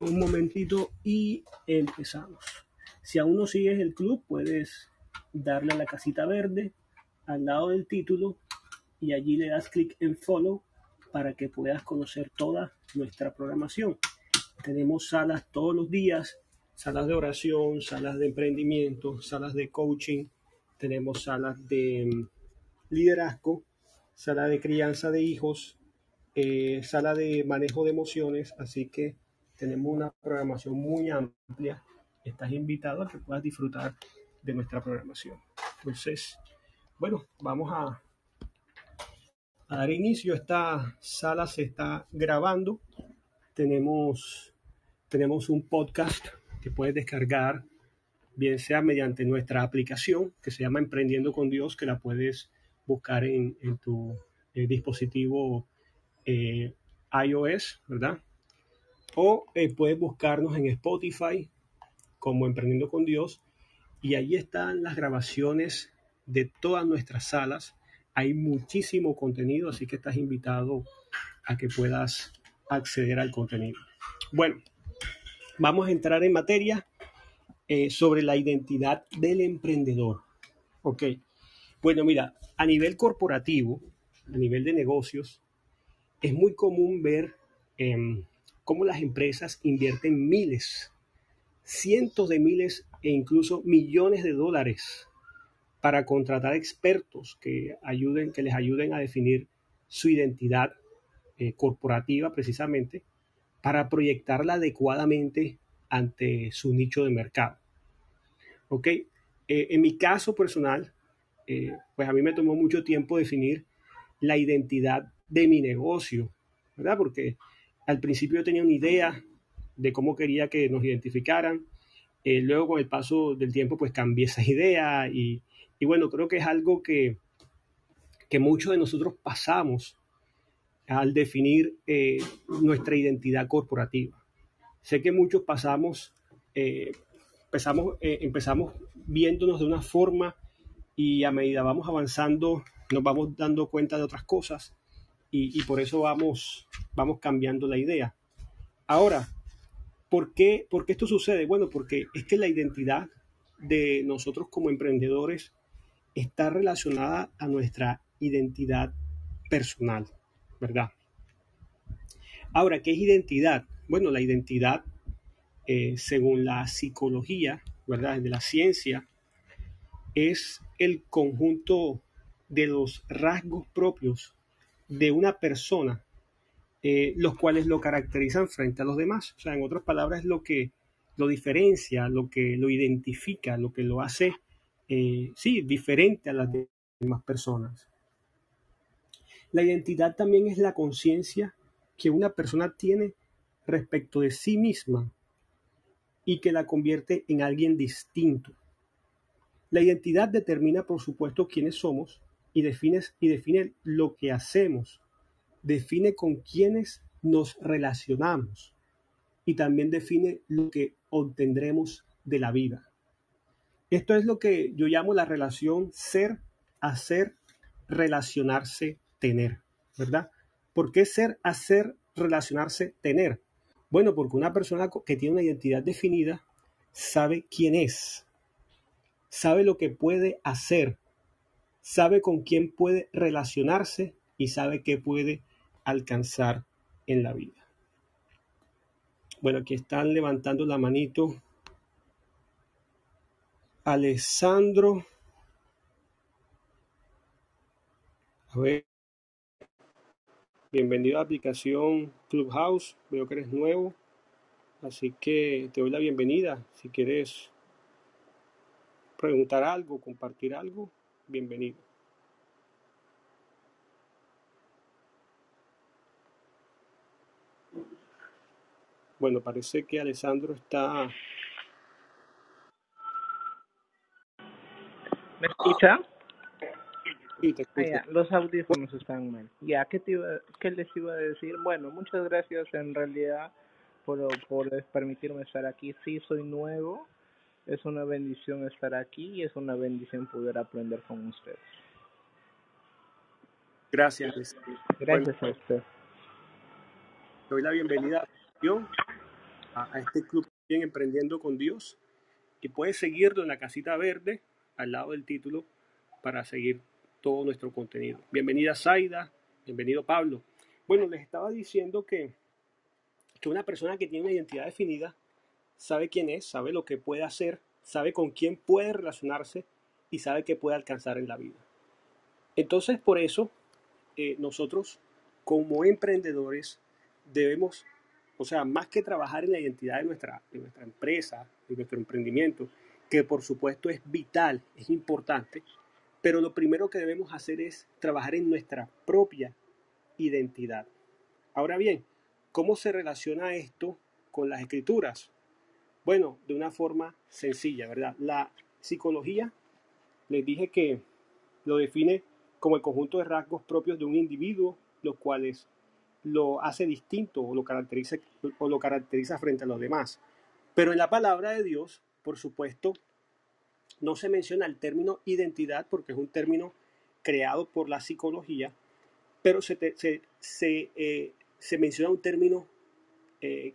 un momentito y empezamos. Si aún no sigues el club, puedes darle a la casita verde al lado del título y allí le das clic en follow para que puedas conocer toda nuestra programación. Tenemos salas todos los días, salas de oración, salas de emprendimiento, salas de coaching, tenemos salas de mm, liderazgo, sala de crianza de hijos, eh, sala de manejo de emociones, así que tenemos una programación muy amplia. Estás invitado a que puedas disfrutar de nuestra programación. Entonces, bueno, vamos a, dar inicio. Esta sala se está grabando. Tenemos, tenemos un podcast que puedes descargar, bien sea mediante nuestra aplicación que se llama Emprendiendo con Dios, que la puedes buscar en, en tu eh, dispositivo eh, iOS, ¿verdad? O eh, puedes buscarnos en Spotify como Emprendiendo con Dios y ahí están las grabaciones de todas nuestras salas. Hay muchísimo contenido, así que estás invitado a que puedas acceder al contenido. Bueno, vamos a entrar en materia eh, sobre la identidad del emprendedor. Ok, bueno, mira, a nivel corporativo, a nivel de negocios, es muy común ver eh, cómo las empresas invierten miles, cientos de miles e incluso millones de dólares para contratar expertos que, ayuden, que les ayuden a definir su identidad eh, corporativa precisamente para proyectarla adecuadamente ante su nicho de mercado. ¿Ok? Eh, en mi caso personal, eh, pues a mí me tomó mucho tiempo definir la identidad de mi negocio, ¿verdad? Porque al principio yo tenía una idea de cómo quería que nos identificaran. Eh, luego con el paso del tiempo pues cambié esa idea y, bueno, creo que es algo que, que muchos de nosotros pasamos al definir eh, nuestra identidad corporativa. Sé que muchos pasamos, eh, empezamos, empezamos viéndonos de una forma y a medida vamos avanzando nos vamos dando cuenta de otras cosas y, por eso vamos, vamos cambiando la idea. Ahora, ¿por qué, ¿por qué esto sucede? Bueno, porque es que la identidad de nosotros como emprendedores está relacionada a nuestra identidad personal, ¿verdad? Ahora, ¿qué es identidad? Bueno, la identidad, eh, según la psicología, ¿verdad? De la ciencia, es el conjunto de los rasgos propios de una persona, eh, los cuales lo caracterizan frente a los demás. O sea, en otras palabras, lo que lo diferencia, lo que lo identifica, lo que lo hace, eh, sí, diferente a las demás personas. La identidad también es la conciencia que una persona tiene respecto de sí misma y que la convierte en alguien distinto. La identidad determina, por supuesto, quiénes somos y, defines, y define lo que hacemos, define con quiénes nos relacionamos y también define lo que obtendremos de la vida. Esto es lo que yo llamo la relación ser, hacer, relacionarse, tener, ¿verdad? ¿Por qué ser, hacer, relacionarse, tener? Bueno, porque una persona que tiene una identidad definida sabe quién es, sabe lo que puede hacer, sabe con quién puede relacionarse y sabe qué puede alcanzar en la vida. Bueno, aquí están levantando la manito. Alessandro. A ver. Bienvenido a la aplicación Clubhouse. Veo que eres nuevo. Así que te doy la bienvenida. Si quieres preguntar algo, compartir algo, bienvenido. Bueno, parece que Alessandro está... ¿Me escucha? Sí, te Ah, escucho. ya, los audífonos están mal. Ya, ¿qué, te iba, ¿qué les iba a decir? Bueno, muchas gracias en realidad por, por permitirme estar aquí. Sí, soy nuevo. Es una bendición estar aquí y es una bendición poder aprender con ustedes. Gracias. Bueno, Gracias a usted. te doy la bienvenida a, este club bien emprendiendo con Dios y puedes seguirlo en la casita verde al lado del título para seguir todo nuestro contenido. Bienvenida Zaida, bienvenido Pablo. Bueno, les estaba diciendo que, que una persona que tiene una identidad definida sabe quién es, sabe lo que puede hacer, sabe con quién puede relacionarse y sabe qué puede alcanzar en la vida. Entonces, por eso, eh, nosotros como emprendedores debemos, o sea, más que trabajar en la identidad de nuestra, de nuestra empresa, de nuestro emprendimiento, que por supuesto es vital, es importante, pero lo primero que debemos hacer es trabajar en nuestra propia identidad. Ahora bien, ¿cómo se relaciona esto con las escrituras? Bueno, de una forma sencilla, ¿verdad? La psicología, les dije que lo define como el conjunto de rasgos propios de un individuo, los cuales lo hace distinto o lo caracteriza, o lo caracteriza frente a los demás. Pero en la palabra de Dios, por supuesto, no se menciona el término identidad porque es un término creado por la psicología, pero se, eh, se, menciona un término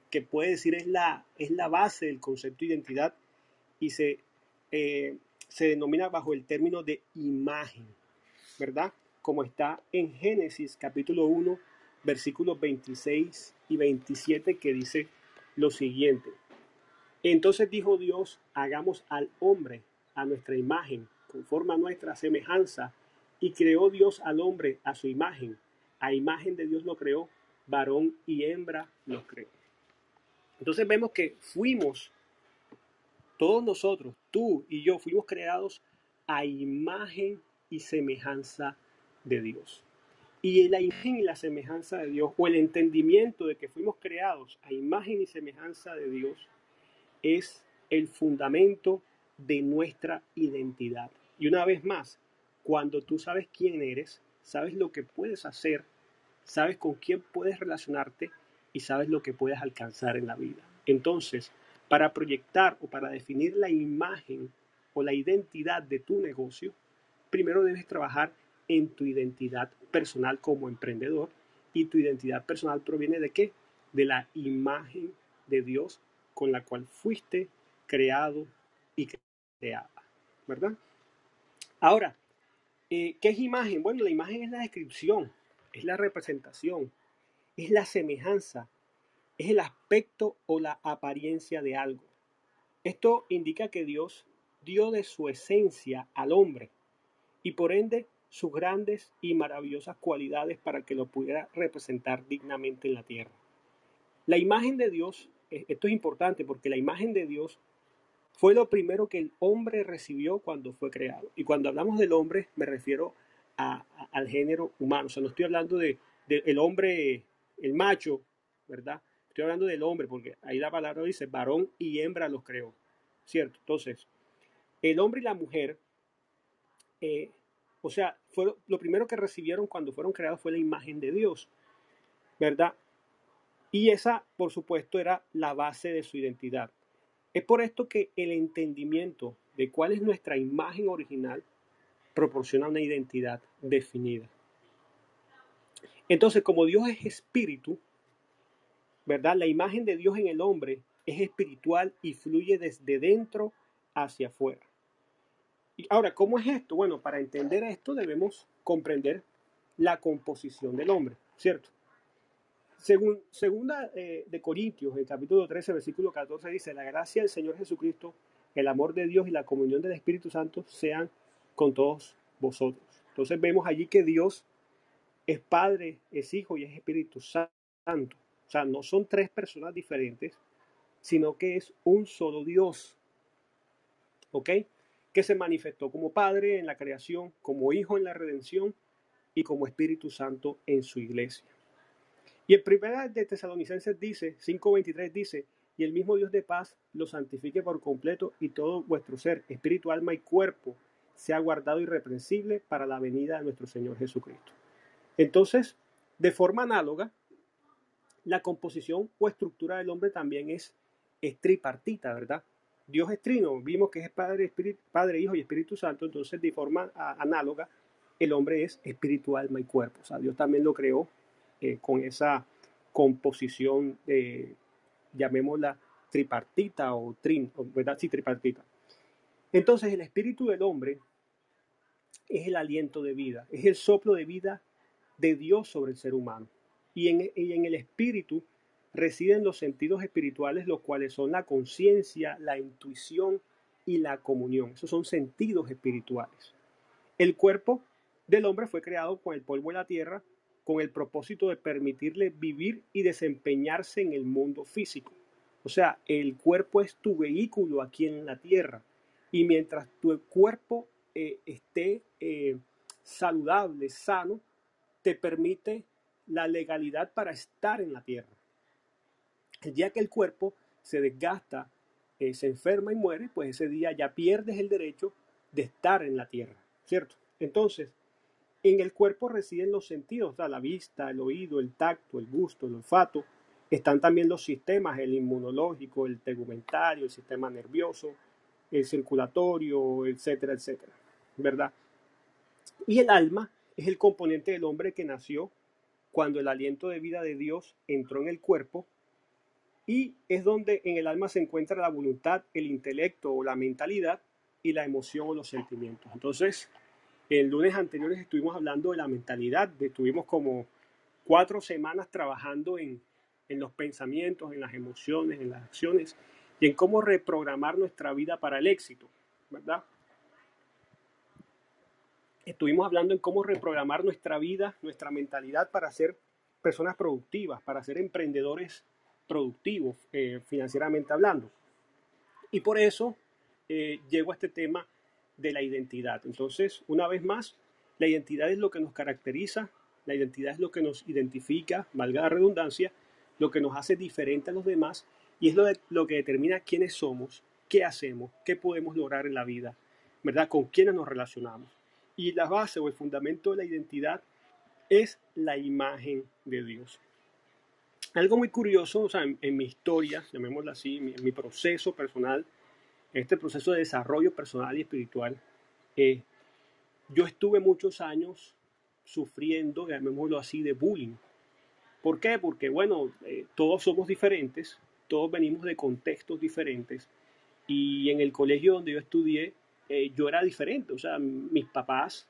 que puede decir es la, es la base del concepto de identidad y se, eh, se denomina bajo el término de imagen, ¿verdad? Como está en Génesis capítulo 1, versículos 26 y 27 que dice lo siguiente. Entonces dijo Dios, hagamos al hombre a nuestra imagen, conforme a nuestra semejanza, y creó Dios al hombre a su imagen. A imagen de Dios lo creó, varón y hembra lo creó. Entonces vemos que fuimos, todos nosotros, tú y yo, fuimos creados a imagen y semejanza de Dios. Y la imagen y la semejanza de Dios, o el entendimiento de que fuimos creados a imagen y semejanza de Dios, es el fundamento de nuestra identidad. Y una vez más, cuando tú sabes quién eres, sabes lo que puedes hacer, sabes con quién puedes relacionarte y sabes lo que puedes alcanzar en la vida. Entonces, para proyectar o para definir la imagen o la identidad de tu negocio, primero debes trabajar en tu identidad personal como emprendedor y tu identidad personal proviene de qué? De la imagen de Dios con la cual fuiste creado y creada, ¿verdad? Ahora, eh, ¿qué es imagen? Bueno, la imagen es la descripción, es la representación, es la semejanza, es el aspecto o la apariencia de algo. Esto indica que Dios dio de su esencia al hombre y por ende sus grandes y maravillosas cualidades para que lo pudiera representar dignamente en la tierra. La imagen de Dios, eh, esto es importante porque la imagen de Dios fue lo primero que el hombre recibió cuando fue creado. Y cuando hablamos del hombre me refiero al género humano. O sea, no estoy hablando de, del hombre, el macho, ¿verdad? Estoy hablando del hombre porque ahí la palabra dice varón y hembra los creó. ¿Cierto? Entonces, el hombre y la mujer eh, o sea, fue lo primero que recibieron cuando fueron creados fue la imagen de Dios, ¿verdad? Y esa, por supuesto, era la base de su identidad. Es por esto que el entendimiento de cuál es nuestra imagen original proporciona una identidad definida. Entonces, como Dios es espíritu, ¿verdad? La imagen de Dios en el hombre es espiritual y fluye desde dentro hacia afuera ahora, ¿cómo es esto? Bueno, para entender esto debemos comprender la composición del hombre, ¿cierto? Según segunda eh, de Corintios, el capítulo 13, versículo 14 dice, la gracia del Señor Jesucristo, el amor de Dios y la comunión del Espíritu Santo sean con todos vosotros. Entonces vemos allí que Dios es Padre, es Hijo y es Espíritu Santo. O sea, no son tres personas diferentes, sino que es un solo Dios. ¿Ok? que se manifestó como Padre en la creación, como Hijo en la redención y como Espíritu Santo en su iglesia. Y en primera de Tesalonicenses dice, 5.23 dice, y el mismo Dios de paz lo santifique por completo y todo vuestro ser, espíritu, alma y cuerpo, sea guardado irreprensible para la venida de nuestro Señor Jesucristo. Entonces, de forma análoga, la composición o estructura del hombre también es, es tripartita, ¿verdad? Dios es trino, vimos que es Padre, Padre, Hijo y Espíritu Santo, entonces de forma análoga, el hombre es espíritu, alma y cuerpo. O sea, Dios también lo creó eh, con esa composición, llamémosla tripartita o trin, ¿verdad? Sí, tripartita. Entonces el espíritu del hombre es el aliento de vida, es el soplo de vida de Dios sobre el ser humano. Y en, y en el espíritu residen los sentidos espirituales, los cuales son la conciencia, la intuición y la comunión. Esos son sentidos espirituales. El cuerpo del hombre fue creado con el polvo de la tierra con el propósito de permitirle vivir y desempeñarse en el mundo físico. O sea, el cuerpo es tu vehículo aquí en la tierra. Y mientras tu cuerpo eh, esté eh, saludable, sano, te permite la legalidad para estar en la tierra. El día que el cuerpo se desgasta, eh, se enferma y muere, pues ese día ya pierdes el derecho de estar en la tierra, ¿cierto? Entonces, en el cuerpo residen los sentidos, la vista, el oído, el tacto, el gusto, el olfato. Están también los sistemas, el inmunológico, el tegumentario, el sistema nervioso, el circulatorio, etcétera, etcétera, ¿verdad? Y el alma es el componente del hombre que nació cuando el aliento de vida de Dios entró en el cuerpo y es donde en el alma se encuentra la voluntad, el intelecto o la mentalidad y la emoción o los sentimientos. Entonces, el lunes anteriores estuvimos hablando de la mentalidad, estuvimos como cuatro semanas trabajando en, los pensamientos, en las emociones, en las acciones y en cómo reprogramar nuestra vida para el éxito, ¿verdad? Estuvimos hablando en cómo reprogramar nuestra vida, nuestra mentalidad para ser personas productivas, para ser emprendedores productivos eh, financieramente hablando. Y por eso eh, llego a este tema de la identidad. Entonces, una vez más, la identidad es lo que nos caracteriza, la identidad es lo que nos identifica, valga la redundancia, lo que nos hace diferente a los demás y es lo, lo que determina quiénes somos, qué hacemos, qué podemos lograr en la vida, ¿verdad? Con quiénes nos relacionamos. Y la base o el fundamento de la identidad es la imagen de Dios. Algo muy curioso, o sea, en, mi historia, llamémoslo así, en mi proceso personal, este proceso de desarrollo personal y espiritual, eh, yo estuve muchos años sufriendo, llamémoslo así, de bullying. ¿Por qué? Porque, bueno, eh, todos somos diferentes, todos venimos de contextos diferentes y en el colegio donde yo estudié, eh, yo era diferente, o sea, mis papás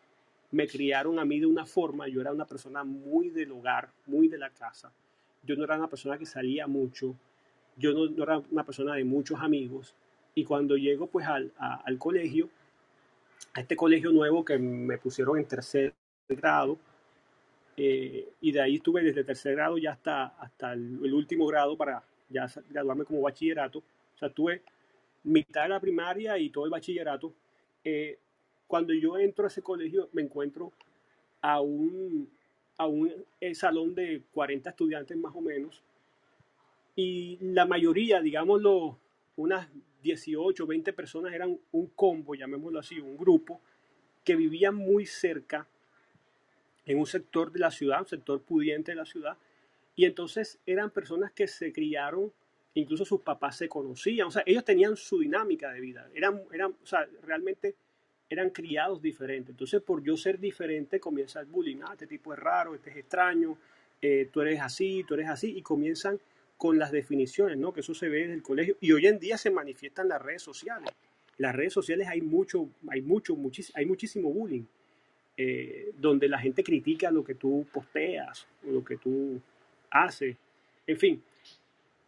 me criaron a mí de una forma, yo era una persona muy del hogar, muy de la casa, yo no era una persona que salía mucho, yo no era una persona de muchos amigos, y cuando llego pues al, colegio, a este colegio nuevo que me pusieron en tercer grado, eh, y de ahí estuve desde tercer grado ya hasta, hasta el, último grado para ya graduarme como bachillerato. O sea, tuve mitad de la primaria y todo el bachillerato. Eh, cuando yo entro a ese colegio me encuentro a un, a un eh, salón de 40 estudiantes más o menos y la mayoría, digámoslo, unas 18, 20 personas eran un combo, llamémoslo así, un grupo, que vivían muy cerca en un sector de la ciudad, un sector pudiente de la ciudad, y entonces eran personas que se criaron, incluso sus papás se conocían, o sea, ellos tenían su dinámica de vida, eran, eran o sea, realmente eran criados diferentes. Entonces, por yo ser diferente, comienza el bullying, ah, este tipo es raro, este es extraño, eh, tú eres así, tú eres así, y comienzan con las definiciones, ¿no? Que eso se ve en el colegio y hoy en día se manifiesta en las redes sociales. Las redes sociales hay mucho, hay mucho, hay muchísimo bullying, eh, donde la gente critica lo que tú posteas o lo que tú haces, en fin.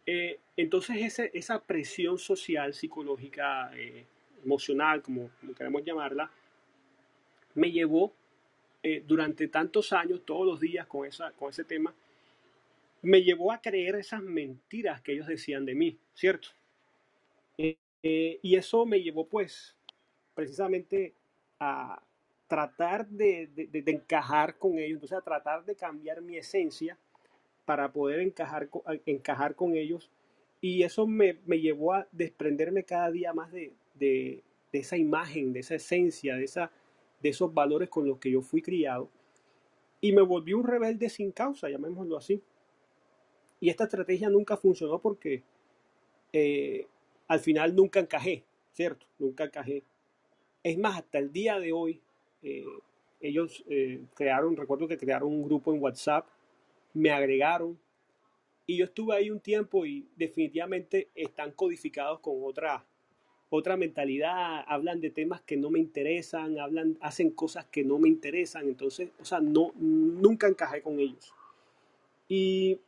Eh, entonces esa presión social, psicológica, eh, emocional, como, queremos llamarla, me llevó durante tantos años, todos los días con, esa, con ese tema, me llevó a creer esas mentiras que ellos decían de mí, ¿cierto? Eh, eh, y eso me llevó pues precisamente a tratar de, encajar con ellos, entonces a tratar de cambiar mi esencia para poder encajar, con ellos. Y eso me, llevó a desprenderme cada día más de, esa imagen, de esa esencia, de esos valores con los que yo fui criado. Y me volví un rebelde sin causa, llamémoslo así. Y esta estrategia nunca funcionó porque eh, al final nunca encajé, ¿cierto? Nunca encajé. Es más, hasta el día de hoy, eh, ellos eh, crearon, recuerdo que crearon un grupo en WhatsApp, me agregaron Y yo estuve ahí un tiempo y definitivamente están codificados con otra, otra mentalidad, hablan de temas que no me interesan, hablan, hacen cosas que no me interesan, entonces, o sea, no, nunca encajé con ellos. Y,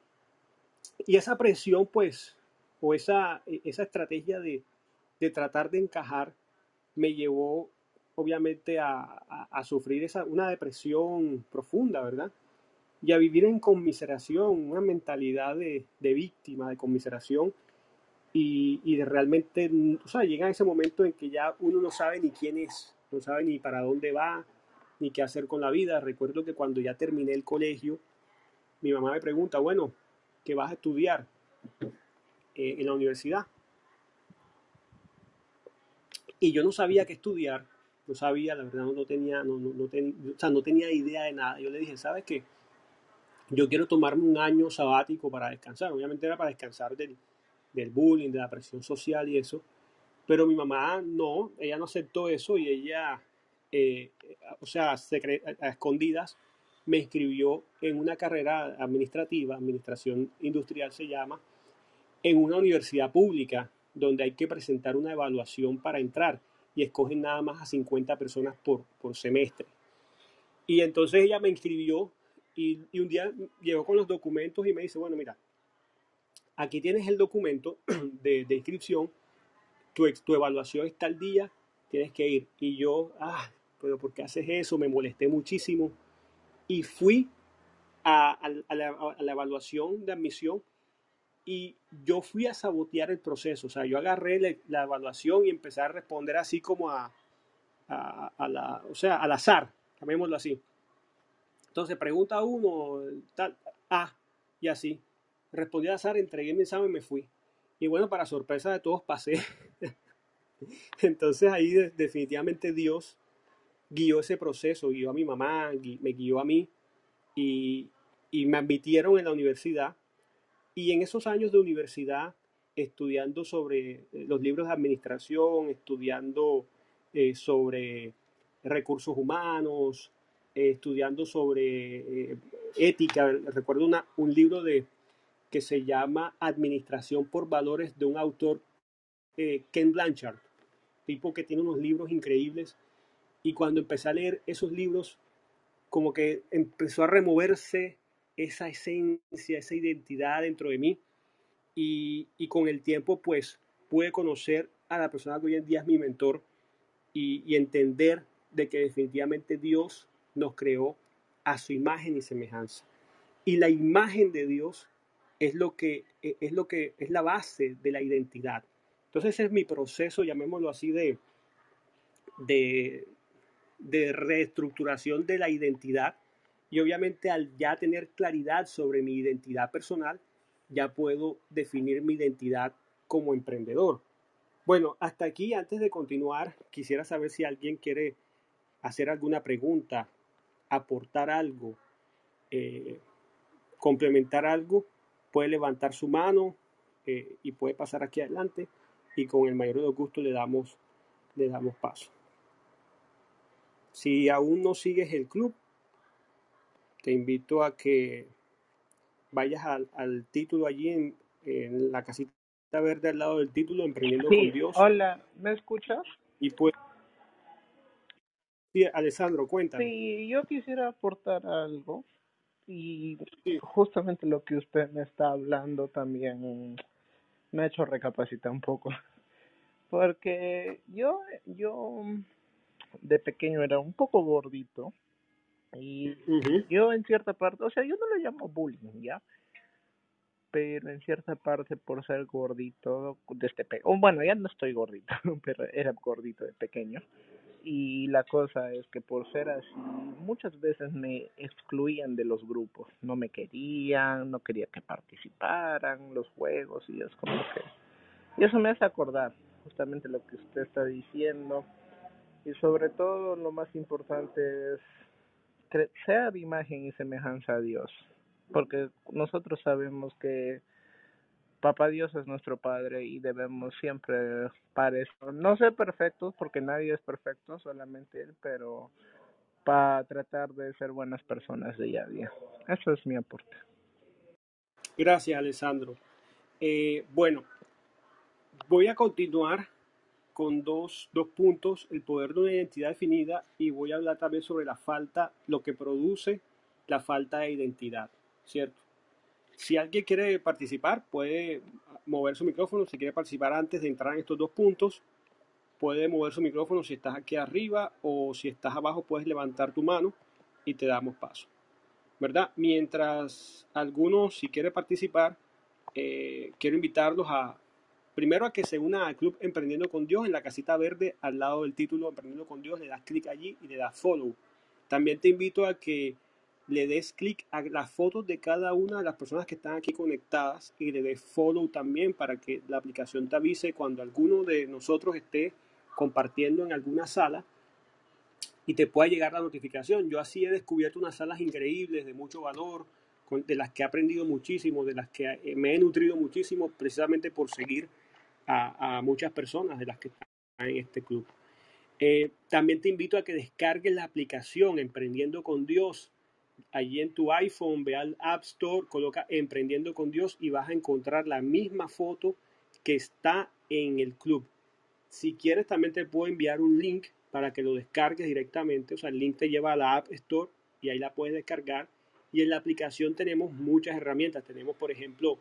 y esa presión, pues, o esa, esa estrategia de, de tratar de encajar, me llevó obviamente a, a, sufrir esa, una depresión profunda, ¿verdad? Y a vivir en conmiseración, una mentalidad de, de víctima, de conmiseración, y, y, de realmente, o sea, llega ese momento en que ya uno no sabe ni quién es, no sabe ni para dónde va, ni qué hacer con la vida. Recuerdo que cuando ya terminé el colegio, mi mamá me pregunta, bueno, ¿qué vas a estudiar eh, en la universidad? Y yo no sabía qué estudiar, no sabía, la verdad no, tenía, no, no, o sea, no tenía idea de nada. Yo le dije, ¿sabes qué? Yo quiero tomarme un año sabático para descansar. Obviamente era para descansar del, del bullying, de la presión social y eso. Pero mi mamá no, ella no aceptó eso y ella, eh, o sea, a escondidas, me inscribió en una carrera administrativa, administración industrial se llama, en una universidad pública donde hay que presentar una evaluación para entrar y escogen nada más a 50 personas por, por semestre. Y entonces ella me inscribió y, un día llegó con los documentos y me dice, bueno, mira, aquí tienes el documento de, de inscripción, tu, evaluación está al día, tienes que ir. Y yo, ah, pero ¿por qué haces eso? Me molesté muchísimo. Y fui a, la, evaluación de admisión y yo fui a sabotear el proceso. O sea, yo agarré la, evaluación y empecé a responder así como a, la, o sea, al azar, llamémoslo así. Entonces pregunta uno, tal, ah, y así. Respondí al azar, entregué mi examen y me fui. Y bueno, para sorpresa de todos pasé. Entonces ahí definitivamente Dios guió ese proceso, guió a mi mamá, me guió a mí y, me admitieron en la universidad y en esos años de universidad, estudiando sobre eh, los libros de administración, estudiando eh, sobre recursos humanos, eh, estudiando sobre ética, recuerdo una, un libro de, que se llama Administración por Valores de un autor, Ken Blanchard, tipo que tiene unos libros increíbles. Y cuando empecé a leer esos libros, como que empezó a removerse esa esencia, esa identidad dentro de mí. Y, y, con el tiempo, pues, pude conocer a la persona que hoy en día es mi mentor y entender de que definitivamente Dios nos creó a su imagen y semejanza. Y la imagen de Dios es lo que e, es, lo que, es la base de la identidad. Entonces ese es mi proceso, llamémoslo así, de, de, de reestructuración de la identidad y obviamente al ya tener claridad sobre mi identidad personal, ya puedo definir mi identidad como emprendedor. Bueno, hasta aquí, antes de continuar, quisiera saber si alguien quiere hacer alguna pregunta, aportar algo, eh, complementar algo, puede levantar su mano eh, y puede pasar aquí adelante y con el mayor de los gustos le damos, le damos paso. Si aún no sigues el club, te invito a que vayas al, título allí en, la casita verde al lado del título, Emprendiendo con Dios. Hola, ¿me escuchas? Y pues, sí, Alessandro, cuéntame. Sí, yo quisiera aportar algo y justamente lo que usted me está hablando también me ha hecho recapacitar un poco. Porque yo, yo de pequeño era un poco gordito y yo en cierta parte, o sea, yo no lo llamo bullying, ¿ya? Pero en cierta parte por ser gordito, desde pe bueno, ya no estoy gordito, pero era gordito de pequeño. Y la cosa es que por ser así, muchas veces me excluían de los grupos. No me querían, no quería que participaran los juegos y es como que... Y eso me hace acordar justamente lo que usted está diciendo. Y sobre todo lo más importante es sea de imagen y semejanza a Dios, porque nosotros sabemos que Papá Dios es nuestro Padre y debemos siempre parecer, no ser perfectos, porque nadie es perfecto, solamente Él, pero para tratar de ser buenas personas día a día. Eso es mi aporte. Gracias, Alessandro. Eh, bueno, voy a continuar con dos, dos puntos, el poder de una identidad definida y voy a hablar también sobre la falta, lo que produce la falta de identidad, ¿cierto? Si alguien quiere participar, puede mover su micrófono. Si quiere participar antes de entrar en estos dos puntos, puede mover su micrófono si estás aquí arriba o si estás abajo, puedes levantar tu mano y te damos paso. ¿Verdad? Mientras algunos, si quiere participar, eh, quiero invitarlos a, primero a que se una al club Emprendiendo con Dios en la casita verde al lado del título Emprendiendo con Dios, le das clic allí y le das follow. También te invito a que le des clic a las fotos de cada una de las personas que están aquí conectadas y le des follow también para que la aplicación te avise cuando alguno de nosotros esté compartiendo en alguna sala y te pueda llegar la notificación. Yo así he descubierto unas salas increíbles de mucho valor, de las que he aprendido muchísimo, de las que me he nutrido muchísimo precisamente por seguir a, muchas personas de las que están en este club. Eh, también te invito a que descargues la aplicación Emprendiendo con Dios allí en tu iPhone, ve al App Store, coloca Emprendiendo con Dios y vas a encontrar la misma foto que está en el club. Si quieres, también te puedo enviar un link para que lo descargues directamente. O sea, el link te lleva a la App Store y ahí la puedes descargar. Y en la aplicación tenemos muchas herramientas. Tenemos, por ejemplo,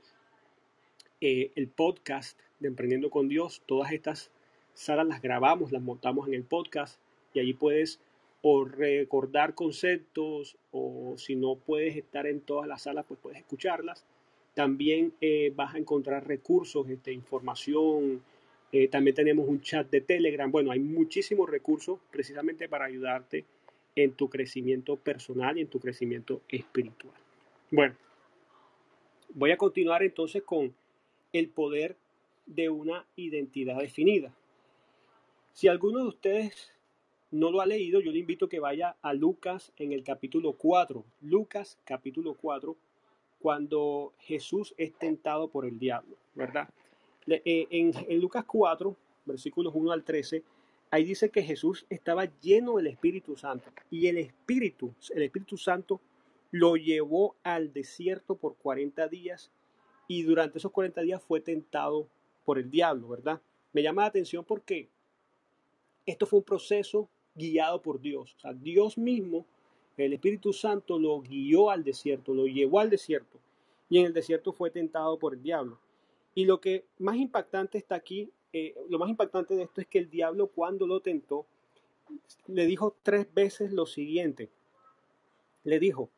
eh, el podcast de Emprendiendo con Dios. Todas estas salas las grabamos, las montamos en el podcast y allí puedes o recordar conceptos o si no puedes estar en todas las salas, pues puedes escucharlas. También eh, vas a encontrar recursos, este, información. Eh, también tenemos un chat de Telegram. Bueno, hay muchísimos recursos precisamente para ayudarte en tu crecimiento personal y en tu crecimiento espiritual. Bueno, voy a continuar entonces con el poder de una identidad definida. Si alguno de ustedes no lo ha leído, yo le invito a que vaya a Lucas en el capítulo 4. Lucas capítulo 4, cuando Jesús es tentado por el diablo, ¿verdad? Eh, en, en Lucas 4, versículos 1 al 13, ahí dice que Jesús estaba lleno del Espíritu Santo y el Espíritu, el Espíritu Santo lo llevó al desierto por 40 días y durante esos 40 días fue tentado por el diablo, ¿verdad? Me llama la atención porque esto fue un proceso guiado por Dios. O sea, Dios mismo, el Espíritu Santo, lo guió al desierto, lo llevó al desierto. Y en el desierto fue tentado por el diablo. Y lo que más impactante está aquí, eh, lo más impactante de esto es que el diablo cuando lo tentó, le dijo tres veces lo siguiente. Le dijo,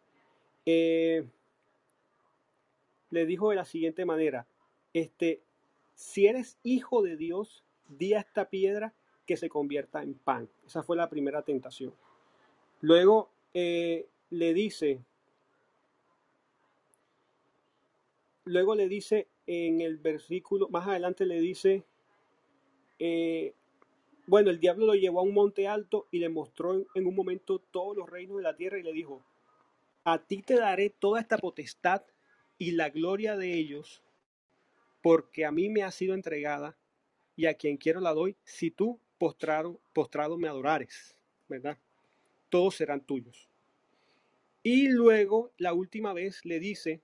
eh, le dijo de la siguiente manera, este, si eres hijo de Dios, di a esta piedra que se convierta en pan. Esa fue la primera tentación. Luego eh, le dice, luego le dice en el versículo, más adelante le dice, eh, bueno, el diablo lo llevó a un monte alto y le mostró en, un momento todos los reinos de la tierra y le dijo, a ti te daré toda esta potestad y la gloria de ellos, porque a mí me ha sido entregada y a quien quiero la doy, si tú postrado, postrado me adorares, ¿verdad? Todos serán tuyos. Y luego, la última vez, le dice,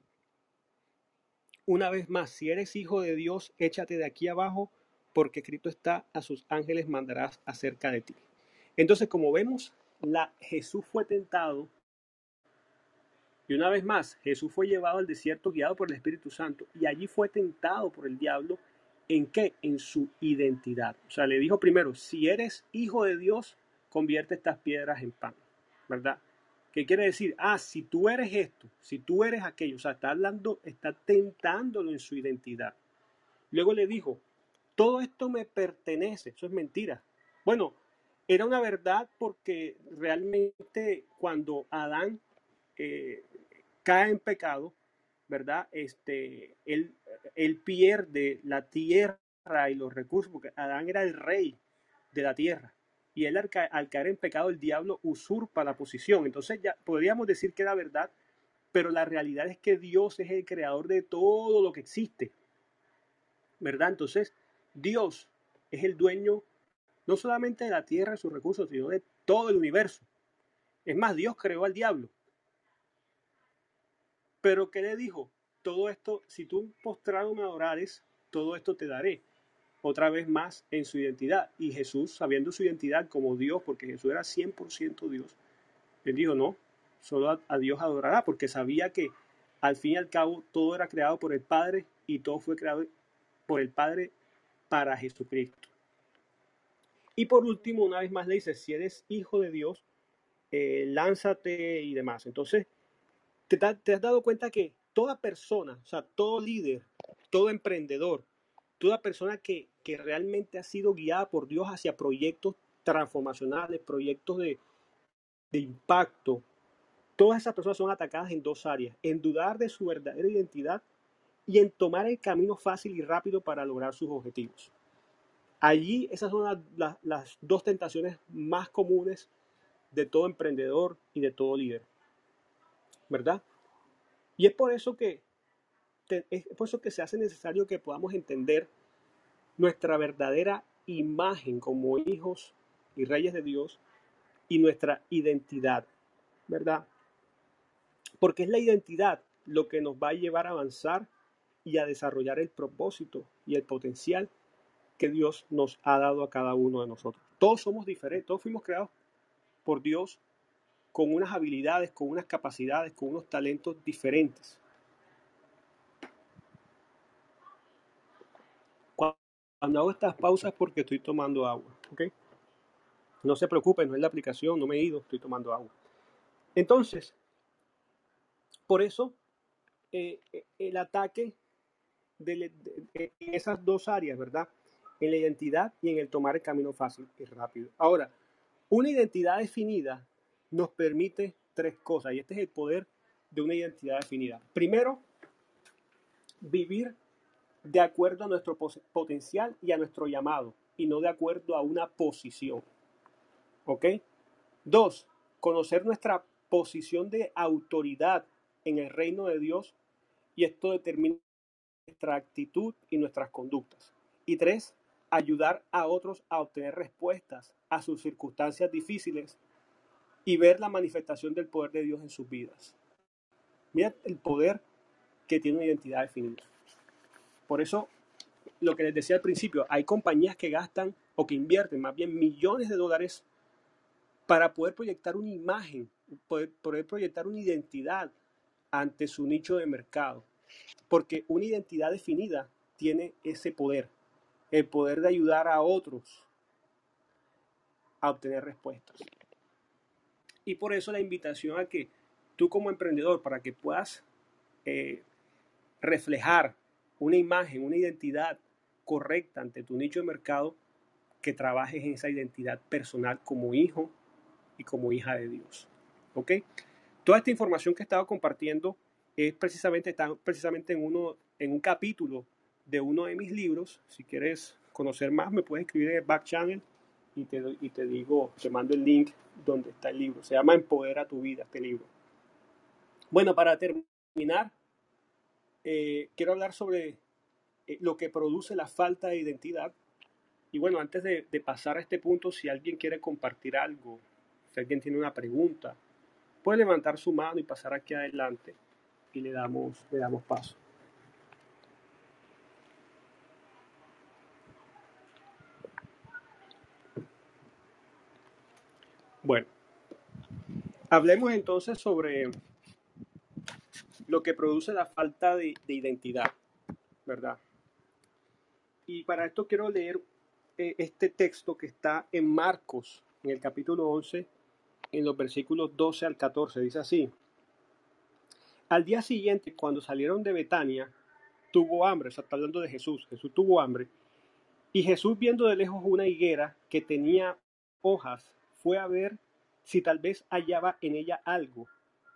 una vez más, si eres hijo de Dios, échate de aquí abajo, porque escrito está, a sus ángeles mandarás acerca de ti. Entonces, como vemos, la, Jesús fue tentado, y una vez más, Jesús fue llevado al desierto guiado por el Espíritu Santo, y allí fue tentado por el diablo ¿En qué? En su identidad. O sea, le dijo primero, si eres hijo de Dios, convierte estas piedras en pan, ¿verdad? ¿Qué quiere decir? Ah, si tú eres esto, si tú eres aquello, o sea, está hablando, está tentándolo en su identidad. Luego le dijo, todo esto me pertenece, eso es mentira. Bueno, era una verdad porque realmente cuando Adán eh, cae en pecado, ¿verdad? Este, él, él pierde la tierra y los recursos, porque Adán era el rey de la tierra. Y él al, caer en pecado, el diablo usurpa la posición. Entonces ya podríamos decir que era verdad, pero la realidad es que Dios es el creador de todo lo que existe. ¿Verdad? Entonces, Dios es el dueño no solamente de la tierra y sus recursos, sino de todo el universo. Es más, Dios creó al diablo. Pero ¿qué le dijo? Todo esto, si tú postrado me adorares, todo esto te daré. Otra vez más en su identidad. Y Jesús, sabiendo su identidad como Dios, porque Jesús era 100% Dios, él dijo, no, solo a, Dios adorará, porque sabía que al fin y al cabo todo era creado por el Padre y todo fue creado por el Padre para Jesucristo. Y por último, una vez más le dice, si eres hijo de Dios, eh, lánzate y demás. Entonces, te, te has dado cuenta que toda persona, o sea, todo líder, todo emprendedor, toda persona que, que realmente ha sido guiada por Dios hacia proyectos transformacionales, proyectos de, de impacto, todas esas personas son atacadas en dos áreas, en dudar de su verdadera identidad y en tomar el camino fácil y rápido para lograr sus objetivos. Allí esas son las, dos tentaciones más comunes de todo emprendedor y de todo líder. ¿Verdad? Y es por eso que es por eso que se hace necesario que podamos entender nuestra verdadera imagen como hijos y reyes de Dios y nuestra identidad, ¿verdad? Porque es la identidad lo que nos va a llevar a avanzar y a desarrollar el propósito y el potencial que Dios nos ha dado a cada uno de nosotros. Todos somos diferentes, todos fuimos creados por Dios con unas habilidades, con unas capacidades, con unos talentos diferentes. Cuando hago estas pausas porque estoy tomando agua, ¿ok? No se preocupen, no es la aplicación, no me he ido, estoy tomando agua. Entonces, por eso eh, eh, el ataque de, esas dos áreas, ¿verdad? En la identidad y en el tomar el camino fácil y rápido. Ahora, una identidad definida nos permite tres cosas y este es el poder de una identidad definida. Primero, vivir de acuerdo a nuestro potencial y a nuestro llamado y no de acuerdo a una posición. ¿Ok? Dos, conocer nuestra posición de autoridad en el reino de Dios y esto determina nuestra actitud y nuestras conductas. Y tres, ayudar a otros a obtener respuestas a sus circunstancias difíciles y ver la manifestación del poder de Dios en sus vidas. Mira el poder que tiene una identidad definida. Por eso, lo que les decía al principio, hay compañías que gastan o que invierten más bien millones de dólares para poder proyectar una imagen, poder, poder proyectar una identidad ante su nicho de mercado. Porque una identidad definida tiene ese poder, el poder de ayudar a otros a obtener respuestas. Y por eso la invitación a que tú como emprendedor, para que puedas eh, reflejar una imagen, una identidad correcta ante tu nicho de mercado, que trabajes en esa identidad personal como hijo y como hija de Dios. ¿Ok? Toda esta información que he estado compartiendo es precisamente, está precisamente en, uno, en un capítulo de uno de mis libros. Si quieres conocer más, me puedes escribir en el y te, y te digo, te mando el link donde está el libro. Se llama Empodera tu vida, este libro. Bueno, para terminar, eh, quiero hablar sobre eh, lo que produce la falta de identidad. Y bueno, antes de, de pasar a este punto, si alguien quiere compartir algo, si alguien tiene una pregunta, puede levantar su mano y pasar aquí adelante y le damos, le damos paso. Bueno, hablemos entonces sobre lo que produce la falta de, identidad, ¿verdad? Y para esto quiero leer eh, este texto que está en Marcos, en el capítulo 11, en los versículos 12 al 14. Dice así. Al día siguiente, cuando salieron de Betania, tuvo hambre, está hablando de Jesús, Jesús tuvo hambre, y Jesús viendo de lejos una higuera que tenía hojas, fue a ver si tal vez hallaba en ella algo,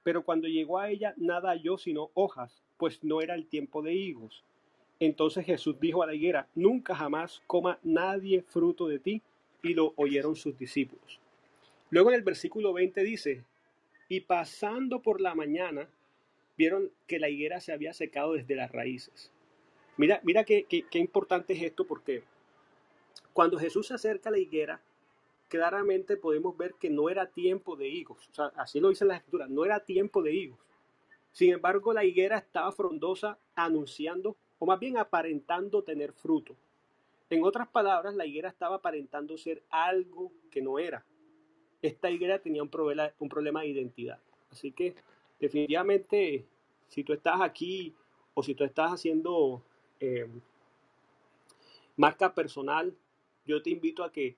pero cuando llegó a ella nada halló sino hojas, pues no era el tiempo de higos. Entonces Jesús dijo a la higuera, nunca jamás coma nadie fruto de ti, y lo oyeron sus discípulos. Luego en el versículo 20 dice, y pasando por la mañana, vieron que la higuera se había secado desde las raíces. Mira, mira qué, qué, importante es esto porque cuando Jesús se acerca a la higuera, claramente podemos ver que no era tiempo de higos. O sea, así lo dice la escritura, no era tiempo de higos. Sin embargo, la higuera estaba frondosa anunciando, o más bien aparentando tener fruto. En otras palabras, la higuera estaba aparentando ser algo que no era. Esta higuera tenía un problema, un problema de identidad. Así que definitivamente, si tú estás aquí o si tú estás haciendo eh, marca personal, yo te invito a que,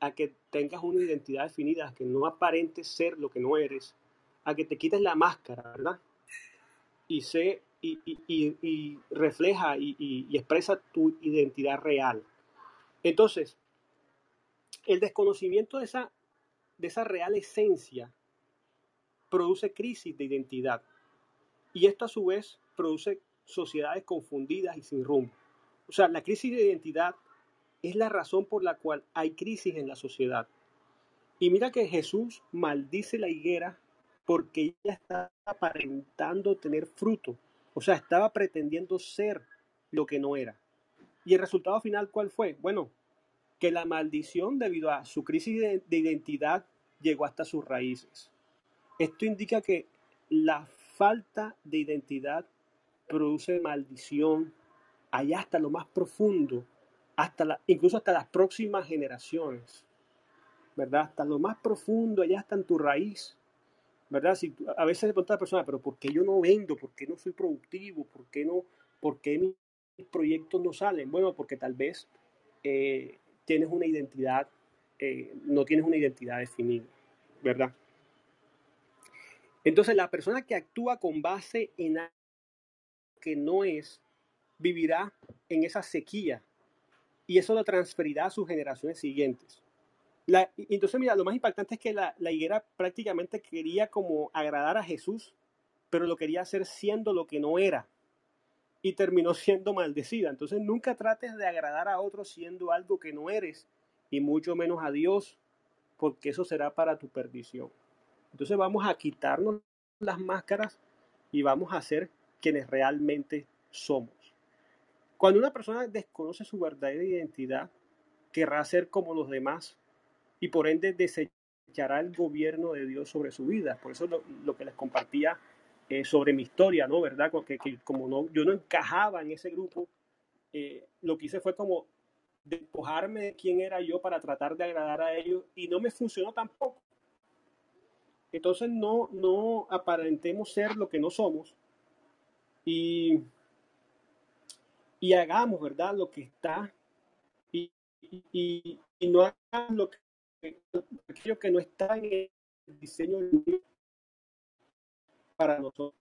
a que tengas una identidad definida, a que no aparentes ser lo que no eres, a que te quites la máscara, ¿verdad? Y sé y, y, refleja y, expresa tu identidad real. Entonces, el desconocimiento de esa, de esa real esencia produce crisis de identidad. Y esto a su vez produce sociedades confundidas y sin rumbo. O sea, la crisis de identidad es la razón por la cual hay crisis en la sociedad. Y mira que Jesús maldice la higuera porque ella estaba aparentando tener fruto. O sea, estaba pretendiendo ser lo que no era. Y el resultado final, ¿cuál fue? Bueno, que la maldición debido a su crisis de, identidad llegó hasta sus raíces. Esto indica que la falta de identidad produce maldición allá hasta lo más profundo, hasta incluso hasta las próximas generaciones, ¿verdad? Hasta lo más profundo, allá está en tu raíz, ¿verdad? Si, a veces se pregunta a la persona, pero ¿por qué yo no vendo? ¿Por qué no soy productivo? ¿Por qué, no, por qué mis proyectos no salen? Bueno, porque tal vez eh, tienes una identidad, eh, no tienes una identidad definida, ¿verdad? Entonces la persona que actúa con base en algo que no es, vivirá en esa sequía y eso lo transferirá a sus generaciones siguientes. La, entonces, mira, lo más impactante es que la, la, higuera prácticamente quería como agradar a Jesús, pero lo quería hacer siendo lo que no era y terminó siendo maldecida. Entonces, nunca trates de agradar a otros siendo algo que no eres y mucho menos a Dios, porque eso será para tu perdición. Entonces, vamos a quitarnos las máscaras y vamos a ser quienes realmente somos. Cuando una persona desconoce su verdadera identidad, querrá ser como los demás y por ende desechará el gobierno de Dios sobre su vida. Por eso lo, lo que les compartía eh, sobre mi historia, ¿no? ¿Verdad? Porque que como no, yo no encajaba en ese grupo, eh, lo que hice fue como despojarme de quién era yo para tratar de agradar a ellos y no me funcionó tampoco. Entonces no, no aparentemos ser lo que no somos y, y hagamos, ¿verdad? Lo que está y, y, no hagamos lo que aquello que no está en el diseño para nosotros.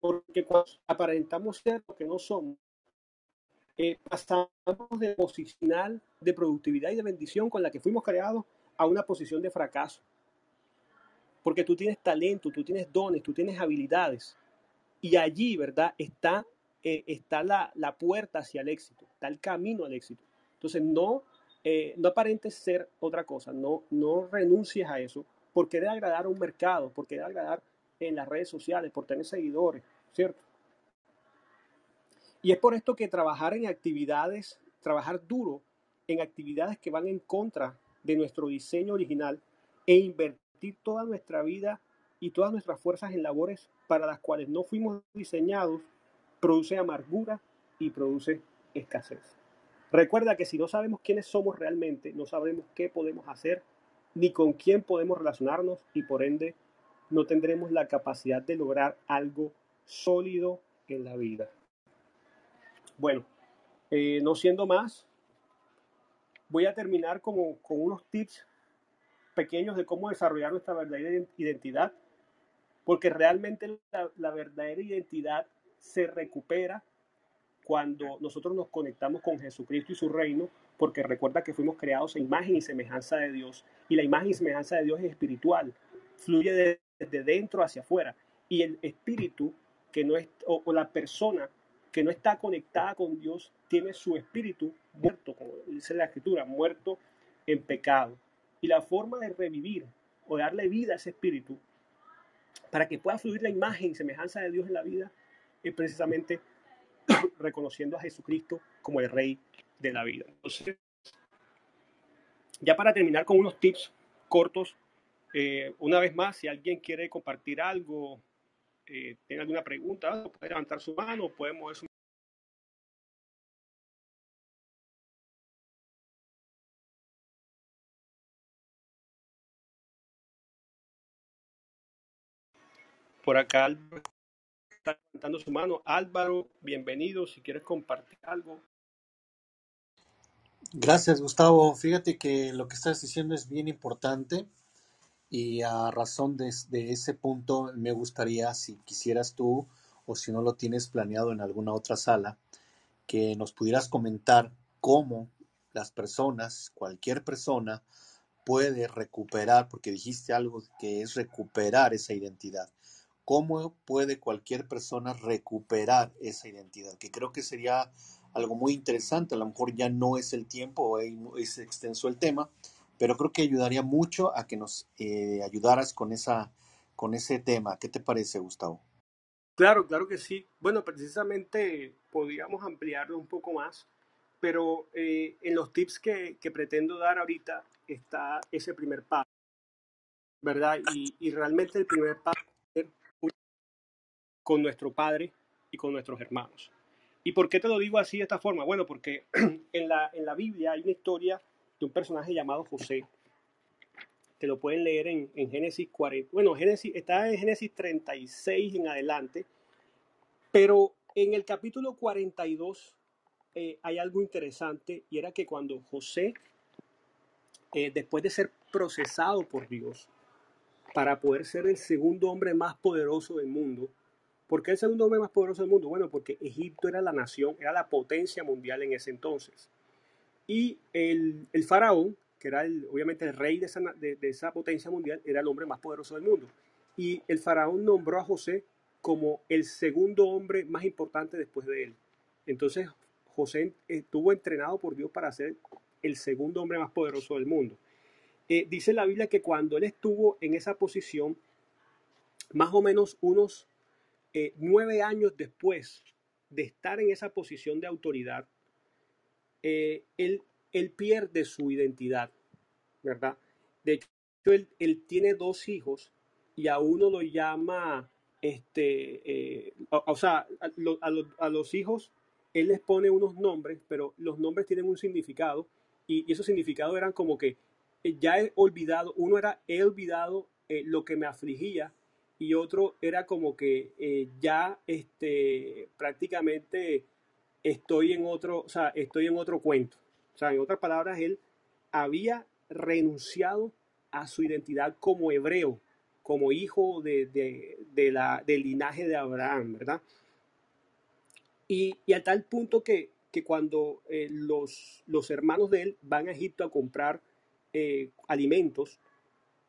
Porque cuando aparentamos ser lo que no somos, eh, pasamos de posicional de productividad y de bendición con la que fuimos creados a una posición de fracaso. Porque tú tienes talento, tú tienes dones, tú tienes habilidades. Y allí, ¿verdad? Está, eh, está la, la, puerta hacia el éxito, está el camino al éxito. Entonces, no eh, no aparentes ser otra cosa, no, no renuncies a eso por querer agradar a un mercado, por querer agradar en las redes sociales, por tener seguidores, ¿cierto? Y es por esto que trabajar en actividades, trabajar duro en actividades que van en contra de nuestro diseño original e invertir toda nuestra vida y todas nuestras fuerzas en labores para las cuales no fuimos diseñados, produce amargura y produce escasez. Recuerda que si no sabemos quiénes somos realmente, no sabemos qué podemos hacer, ni con quién podemos relacionarnos y por ende no tendremos la capacidad de lograr algo sólido en la vida. Bueno, eh, no siendo más, voy a terminar como, con unos tips pequeños de cómo desarrollar nuestra verdadera identidad, porque realmente la verdadera identidad se recupera cuando nosotros nos conectamos con Jesucristo y su reino, porque recuerda que fuimos creados en imagen y semejanza de Dios, y la imagen y semejanza de Dios es espiritual, fluye desde dentro hacia afuera, y el espíritu que no es, o, la persona que no está conectada con Dios, tiene su espíritu muerto, como dice la escritura, muerto en pecado. Y la forma de revivir o darle vida a ese espíritu, para que pueda fluir la imagen y semejanza de Dios en la vida, es precisamente reconociendo a Jesucristo como el Rey de la vida. Entonces, ya para terminar con unos tips cortos, eh, una vez más, si alguien quiere compartir algo eh, tenga alguna pregunta, puede levantar su mano, puede mover su Por acá está levantando su mano. Álvaro, bienvenido. Si quieres compartir algo. Gracias, Gustavo. Fíjate que lo que estás diciendo es bien importante y a razón de, de ese punto me gustaría, si quisieras tú o si no lo tienes planeado en alguna otra sala, que nos pudieras comentar cómo las personas, cualquier persona, puede recuperar, porque dijiste algo que es recuperar esa identidad. ¿Cómo puede cualquier persona recuperar esa identidad? Que creo que sería algo muy interesante. A lo mejor ya no es el tiempo es extenso el tema, pero creo que ayudaría mucho a que nos eh, ayudaras con, esa, con ese tema. ¿Qué te parece, Gustavo? Claro, claro que sí. Bueno, precisamente podríamos ampliarlo un poco más, pero eh, en los tips que, que, pretendo dar ahorita está ese primer paso, ¿verdad? Y, y realmente el primer paso es con nuestro Padre y con nuestros hermanos. ¿Y por qué te lo digo así de esta forma? Bueno, porque en la, en la Biblia hay una historia de un personaje llamado José, que lo pueden leer en, en Génesis 40. Bueno, Génesis, está en Génesis 36 en adelante, pero en el capítulo 42 eh, hay algo interesante y era que cuando José, eh, después de ser procesado por Dios para poder ser el segundo hombre más poderoso del mundo, ¿Por qué el segundo hombre más poderoso del mundo? Bueno, porque Egipto era la nación, era la potencia mundial en ese entonces. Y el, faraón, que era obviamente el rey de esa, de esa potencia mundial, era el hombre más poderoso del mundo. Y el faraón nombró a José como el segundo hombre más importante después de él. Entonces José estuvo entrenado por Dios para ser el segundo hombre más poderoso del mundo. Eh, dice la Biblia que cuando él estuvo en esa posición, más o menos unos eh, nueve años después de estar en esa posición de autoridad, eh, él, él, pierde su identidad, ¿verdad? De hecho, él, él, tiene dos hijos y a uno lo llama, este, eh, o, o, sea, a, lo, a, lo, a, los hijos él les pone unos nombres, pero los nombres tienen un significado y, y esos significados eran como que ya he olvidado, uno era he olvidado lo que me afligía y otro era como que eh, ya este, prácticamente estoy en otro, o sea, estoy en otro cuento. O sea, en otras palabras, él había renunciado a su identidad como hebreo, como hijo de, de, de la, del linaje de Abraham, ¿verdad? Y, y a tal punto que, que cuando eh, los, los, hermanos de él van a Egipto a comprar eh, alimentos,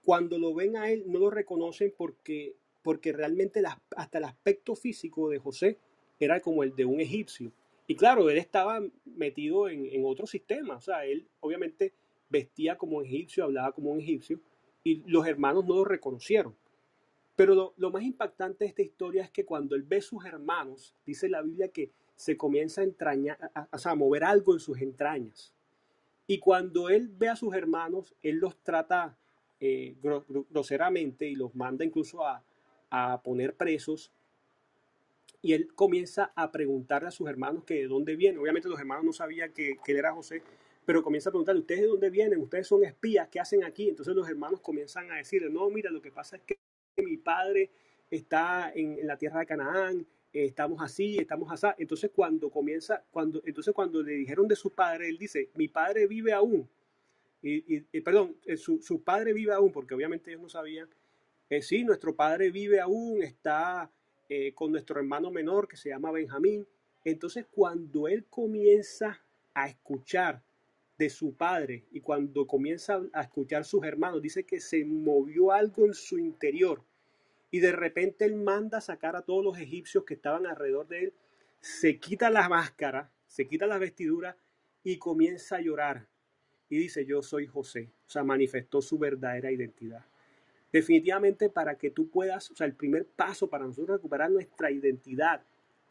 cuando lo ven a él no lo reconocen porque, porque realmente hasta el aspecto físico de José era como el de un egipcio. Y claro, él estaba metido en, en otro sistema, o sea, él obviamente vestía como egipcio, hablaba como un egipcio, y los hermanos no lo reconocieron. Pero lo, más impactante de esta historia es que cuando él ve a sus hermanos, dice la Biblia que se comienza a entrañar, a, a, a, mover algo en sus entrañas. Y cuando él ve a sus hermanos, él los trata eh, groseramente y los manda incluso a, a, poner presos. Y él comienza a preguntarle a sus hermanos que de dónde vienen. Obviamente los hermanos no sabían que, que él era José, pero comienza a preguntarle, ¿ustedes de dónde vienen? ¿Ustedes son espías? ¿Qué hacen aquí? Entonces los hermanos comienzan a decirle, no, mira, lo que pasa es que mi padre está en, en la tierra de Canaán, eh, estamos así, estamos así. Entonces cuando comienza, cuando, entonces cuando le dijeron de su padre, él dice, mi padre vive aún. Y, perdón, eh, su, su, padre vive aún, porque obviamente ellos no sabían. Eh, sí, nuestro padre vive aún, está eh, con nuestro hermano menor que se llama Benjamín. Entonces cuando él comienza a escuchar de su padre y cuando comienza a escuchar sus hermanos, dice que se movió algo en su interior y de repente él manda a sacar a todos los egipcios que estaban alrededor de él, se quita la máscara, se quita la vestidura y comienza a llorar. Y dice, yo soy José, o sea, manifestó su verdadera identidad. Definitivamente para que tú puedas, o sea, el primer paso para nosotros recuperar nuestra identidad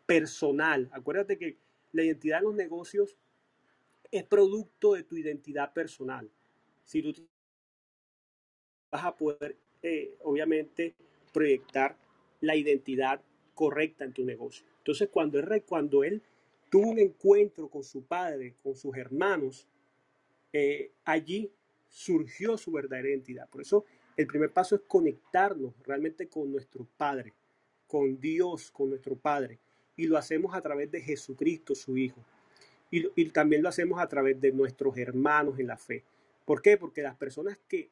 personal, acuérdate que la identidad en los negocios es producto de tu identidad personal. Si tú vas a poder, eh, obviamente, proyectar la identidad correcta en tu negocio. Entonces, cuando él, cuando él tuvo un encuentro con su padre, con sus hermanos, eh, allí surgió su verdadera identidad. Por eso, el primer paso es conectarnos realmente con nuestro Padre, con Dios, con nuestro Padre. Y lo hacemos a través de Jesucristo, su Hijo. Y, y también lo hacemos a través de nuestros hermanos en la fe. ¿Por qué? Porque las personas que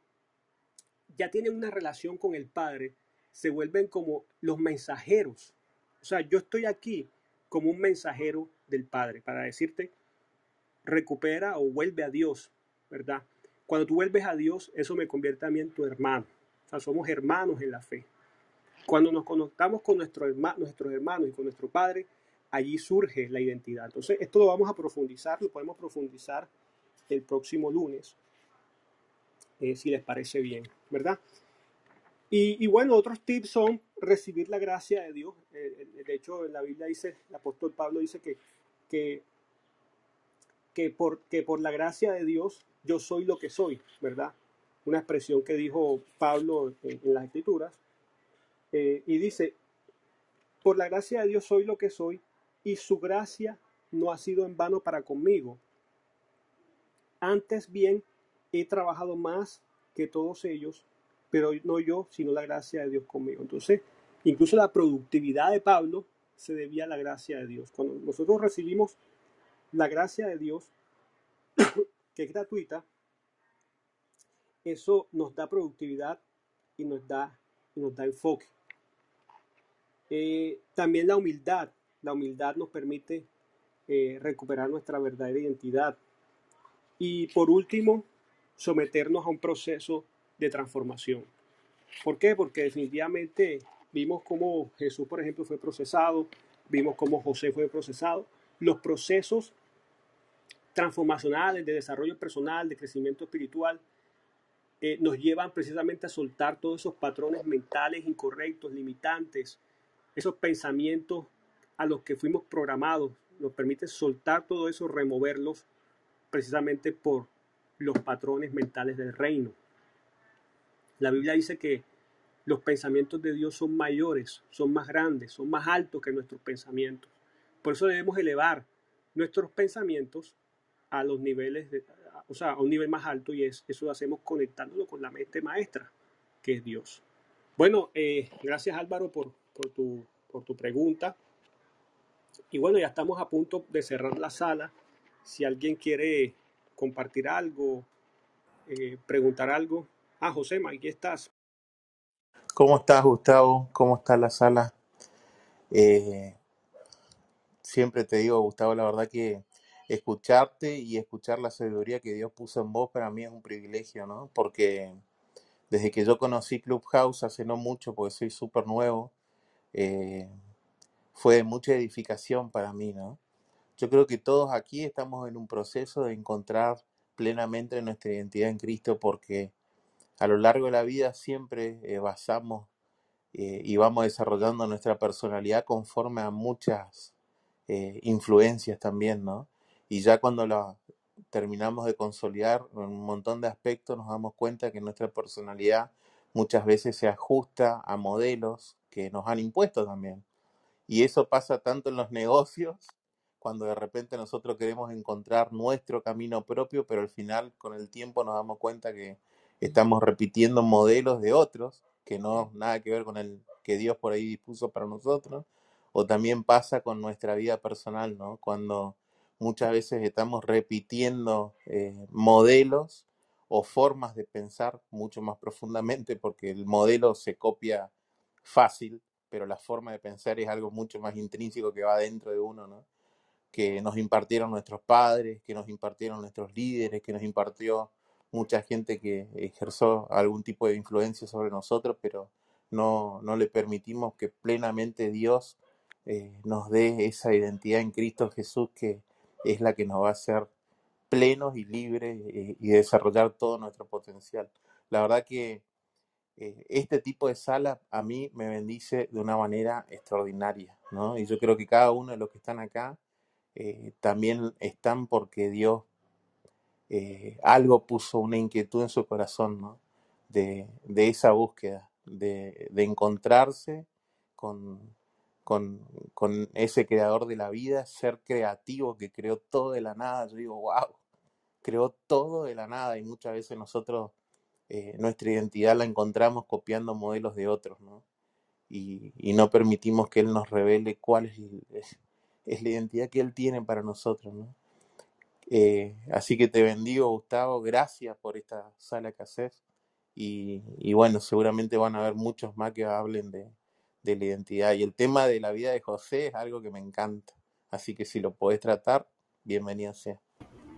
ya tienen una relación con el Padre se vuelven como los mensajeros. O sea, yo estoy aquí como un mensajero del Padre para decirte, recupera o vuelve a Dios, ¿verdad? Cuando tú vuelves a Dios, eso me convierte a mí en tu hermano. O sea, somos hermanos en la fe. Cuando nos conectamos con nuestro nuestros hermanos y con nuestro Padre, allí surge la identidad. Entonces, esto lo vamos a profundizar, lo podemos profundizar el próximo lunes, eh, si les parece bien, ¿verdad? Y, bueno, otros tips son recibir la gracia de Dios. Eh, eh, de hecho, en la Biblia dice, el apóstol Pablo dice que, que, que, por, que por la gracia de Dios yo soy lo que soy, ¿verdad? Una expresión que dijo Pablo en, las escrituras. y dice, por la gracia de Dios soy lo que soy y su gracia no ha sido en vano para conmigo. Antes bien, he trabajado más que todos ellos, pero no yo, sino la gracia de Dios conmigo. Entonces, incluso la productividad de Pablo se debía a la gracia de Dios. Cuando nosotros recibimos la gracia de Dios, que es gratuita, eso nos da productividad y nos da, y nos da enfoque. Eh, también la humildad. La humildad nos permite eh, recuperar nuestra verdadera identidad. Y por último, someternos a un proceso de transformación. ¿Por qué? Porque definitivamente vimos cómo Jesús, por ejemplo, fue procesado, vimos cómo José fue procesado. Los procesos transformacionales de desarrollo personal, de crecimiento espiritual, eh, nos llevan precisamente a soltar todos esos patrones mentales incorrectos, limitantes, esos pensamientos a los que fuimos programados. Nos permite soltar todo eso, removerlos precisamente por los patrones mentales del reino. La Biblia dice que los pensamientos de Dios son mayores, son más grandes, son más altos que nuestros pensamientos. Por eso debemos elevar nuestros pensamientos a los niveles, de, o sea, a un nivel más alto y es, eso lo hacemos conectándolo con la mente maestra, que es Dios. Bueno, eh, gracias Álvaro por, tu, pregunta. Y bueno, ya estamos a punto de cerrar la sala. Si alguien quiere compartir algo, eh, preguntar algo. Ah, José, aquí estás. ¿Cómo estás, Gustavo? ¿Cómo está la sala? Eh, siempre te digo, Gustavo, la verdad que escucharte y escuchar la sabiduría que Dios puso en vos para mí es un privilegio, ¿no? Porque desde que yo conocí Clubhouse hace no mucho, porque soy súper nuevo, eh, fue mucha edificación para mí, ¿no? Yo creo que todos aquí estamos en un proceso de encontrar plenamente nuestra identidad en Cristo porque a lo largo de la vida siempre eh, basamos eh, y vamos desarrollando nuestra personalidad conforme a muchas eh, influencias también, ¿no? Y ya cuando la terminamos de consolidar en un montón de aspectos, nos damos cuenta que nuestra personalidad muchas veces se ajusta a modelos que nos han impuesto también. Y eso pasa tanto en los negocios cuando de repente nosotros queremos encontrar nuestro camino propio, pero al final con el tiempo nos damos cuenta que estamos repitiendo modelos de otros que no nada que ver con el que Dios por ahí dispuso para nosotros, o también pasa con nuestra vida personal, ¿no? Cuando muchas veces estamos repitiendo eh, modelos o formas de pensar mucho más profundamente, porque el modelo se copia fácil, pero la forma de pensar es algo mucho más intrínseco que va dentro de uno, ¿no? que nos impartieron nuestros padres, que nos impartieron nuestros líderes, que nos impartió mucha gente que ejerció algún tipo de influencia sobre nosotros, pero no, no le permitimos que plenamente Dios eh, nos dé esa identidad en Cristo Jesús que es la que nos va a hacer plenos y libres eh, y desarrollar todo nuestro potencial. La verdad que eh, este tipo de sala a mí me bendice de una manera extraordinaria, ¿no? Y yo creo que cada uno de los que están acá eh, también están porque Dios algo puso una inquietud en su corazón, ¿no? De, esa búsqueda, de, encontrarse con, con, ese creador de la vida, ser creativo que creó todo de la nada. Yo digo, wow, creó todo de la nada y muchas veces nosotros eh, nuestra identidad la encontramos copiando modelos de otros, ¿no? Y, no permitimos que Él nos revele cuál es, la identidad que Él tiene para nosotros, ¿no? Eh, así que te bendigo, Gustavo, gracias por esta sala que haces. Y bueno, seguramente van a haber muchos más que hablen de, de la identidad. Y el tema de la vida de José es algo que me encanta. Así que si lo podés tratar, bienvenido sea.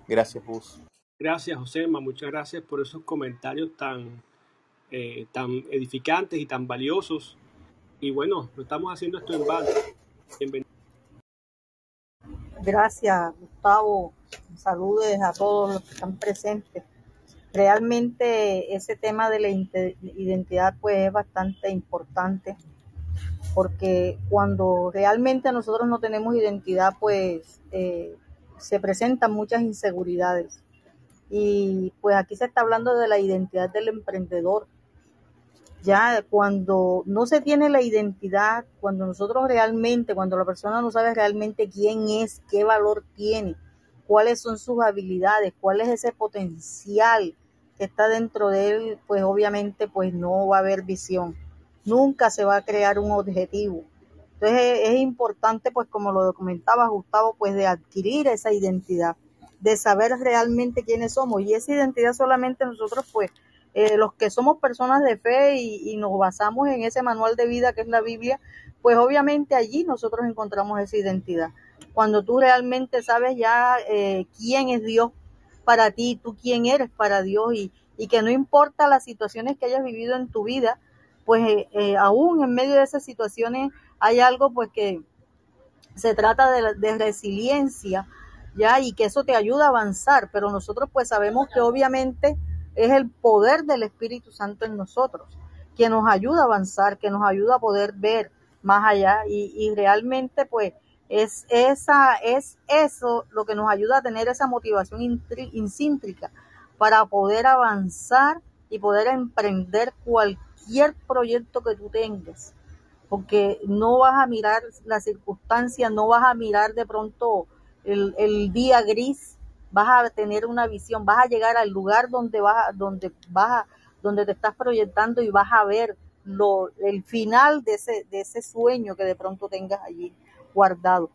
Gracias, Gus. Gracias, Josema. Muchas gracias por esos comentarios tan, eh, tan edificantes y tan valiosos. Y bueno, no estamos haciendo esto en vano. Bienvenido. Gracias, Gustavo. Saludes a todos los que están presentes. Realmente ese tema de la identidad pues es bastante importante porque cuando realmente nosotros no tenemos identidad pues eh, se presentan muchas inseguridades. Y pues aquí se está hablando de la identidad del emprendedor. Ya cuando no se tiene la identidad, cuando nosotros realmente, cuando la persona no sabe realmente quién es, qué valor tiene, cuáles son sus habilidades, cuál es ese potencial que está dentro de él, pues obviamente pues no va a haber visión. Nunca se va a crear un objetivo. Entonces es, importante, pues como lo comentaba Gustavo, pues de adquirir esa identidad, de saber realmente quiénes somos. Y esa identidad solamente nosotros, pues, eh, los que somos personas de fe y, nos basamos en ese manual de vida que es la Biblia, pues obviamente allí nosotros encontramos esa identidad. Cuando tú realmente sabes ya eh, quién es Dios para ti, tú quién eres para Dios y que no importa las situaciones que hayas vivido en tu vida, pues eh, eh, aún en medio de esas situaciones hay algo pues que se trata de, de resiliencia, ¿ya? Y que eso te ayuda a avanzar, pero nosotros pues sabemos que obviamente es el poder del Espíritu Santo en nosotros, que nos ayuda a avanzar, que nos ayuda a poder ver más allá y, y realmente pues es, esa, es eso lo que nos ayuda a tener esa motivación intrínseca para poder avanzar y poder emprender cualquier proyecto que tú tengas porque no vas a mirar las circunstancias, no vas a mirar de pronto el, el día gris, vas a tener una visión, vas a llegar al lugar donde vas, donde vas, donde te estás proyectando y vas a ver lo, el final de ese, de ese sueño que de pronto tengas allí guardado,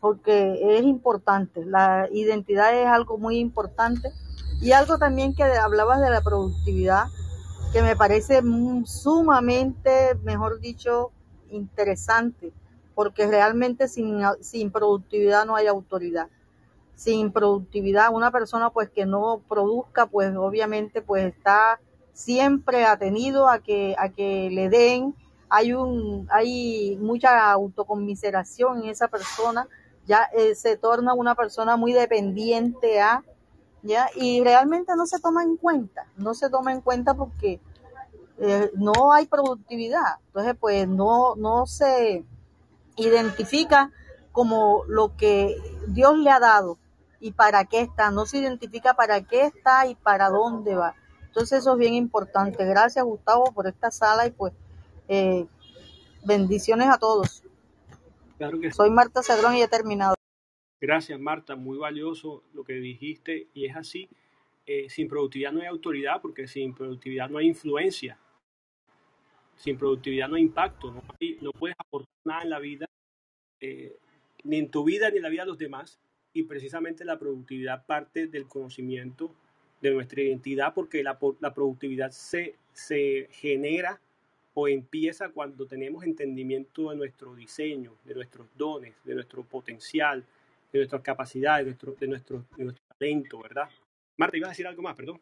porque es importante, la identidad es algo muy importante. Y algo también que hablabas de la productividad, que me parece mm, sumamente, mejor dicho, interesante, porque realmente sin, sin productividad no hay autoridad. Sin productividad, una persona pues que no produzca, pues obviamente pues está siempre atenido a que, a que le den, hay un, hay mucha autoconmiseración en esa persona, ya eh, se torna una persona muy dependiente a, ya, y realmente no se toma en cuenta, no se toma en cuenta porque eh, no hay productividad. Entonces, pues no, no se identifica como lo que Dios le ha dado y para qué está. No se identifica para qué está y para dónde va. Entonces, eso es bien importante. Gracias, Gustavo, por esta sala y pues eh, bendiciones a todos. Claro que sí. Soy Marta Cedrón y he terminado. Gracias, Marta. Muy valioso lo que dijiste y es así. Eh, sin productividad no hay autoridad porque sin productividad no hay influencia. Sin productividad no hay impacto. No, hay- no puedes aportar nada en la vida, eh, ni en tu vida ni en la vida de los demás. Y precisamente la productividad parte del conocimiento de nuestra identidad porque la, la productividad se, se genera o empieza cuando tenemos entendimiento de nuestro diseño, de nuestros dones, de nuestro potencial, de nuestras capacidades, de nuestro, de nuestro, de nuestro talento, ¿verdad? Marta, ibas a decir algo más, perdón.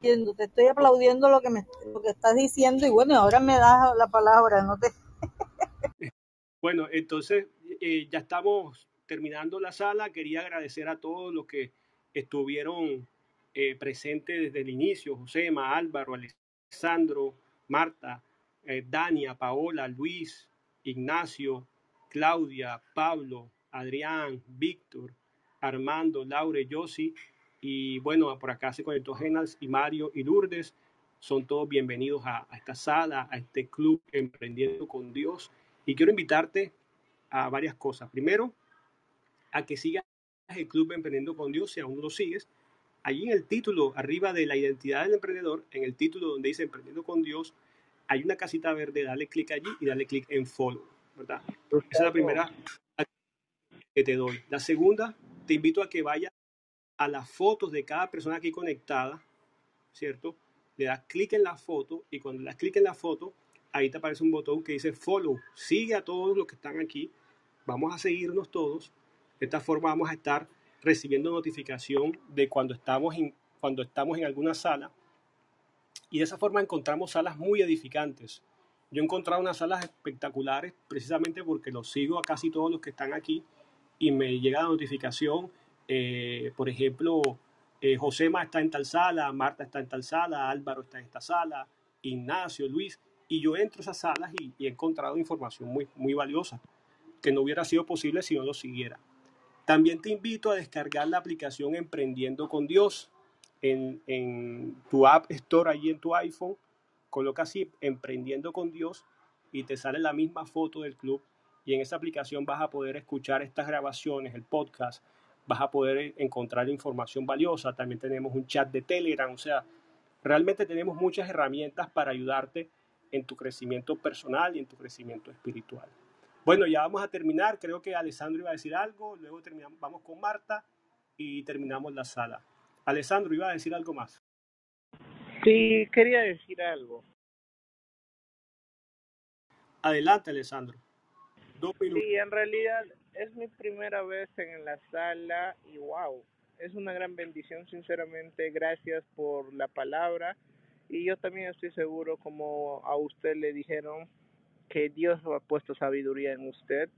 Te estoy aplaudiendo lo que me lo que estás diciendo y bueno, ahora me das la palabra, no te Bueno, entonces eh, ya estamos terminando la sala. Quería agradecer a todos los que estuvieron eh, presentes desde el inicio, Josema, Álvaro, Alessandro, Marta, eh, Dania, Paola, Luis, Ignacio, Claudia, Pablo, Adrián, Víctor, Armando, Laure, Yossi y bueno, por acá se conectó Genas y Mario y Lourdes. Son todos bienvenidos a, a esta sala, a este club Emprendiendo con Dios. Y quiero invitarte a varias cosas. Primero, a que sigas el Club Emprendiendo con Dios si aún no lo sigues. Allí en el título, arriba de la identidad del emprendedor, en el título donde dice Emprendiendo con Dios, hay una casita verde, dale clic allí y dale clic en follow, ¿verdad? Esa es la primera que te doy. La segunda, te invito a que vayas a las fotos de cada persona aquí conectada, ¿cierto? Le das clic en la foto y cuando le das clic en la foto, ahí te aparece un botón que dice follow. Sigue a todos los que están aquí. Vamos a seguirnos todos. De esta forma vamos a estar recibiendo notificación de cuando estamos en, cuando estamos en alguna sala. Y de esa forma encontramos salas muy edificantes. Yo he encontrado unas salas espectaculares precisamente porque los sigo a casi todos los que están aquí y me llega la notificación. Eh, por ejemplo, eh, Josema está en tal sala, Marta está en tal sala, Álvaro está en esta sala, Ignacio, Luis. Y yo entro a esas salas y, he encontrado información muy, muy valiosa que no hubiera sido posible si no lo siguiera. También te invito a descargar la aplicación Emprendiendo con Dios en, en tu App Store, allí en tu iPhone. Coloca así Emprendiendo con Dios y te sale la misma foto del club. Y en esa aplicación vas a poder escuchar estas grabaciones, el podcast, vas a poder encontrar información valiosa. También tenemos un chat de Telegram. O sea, realmente tenemos muchas herramientas para ayudarte en tu crecimiento personal y en tu crecimiento espiritual. Bueno, ya vamos a terminar. Creo que Alessandro iba a decir algo. Luego terminamos, vamos con Marta y terminamos la sala. Alessandro iba a decir algo más. Sí, quería decir algo. Adelante, Alessandro. Sí, en realidad es mi primera vez en la sala y wow, es una gran bendición, sinceramente. Gracias por la palabra. Y yo también estoy seguro, como a usted le dijeron, que Dios ha puesto sabiduría en usted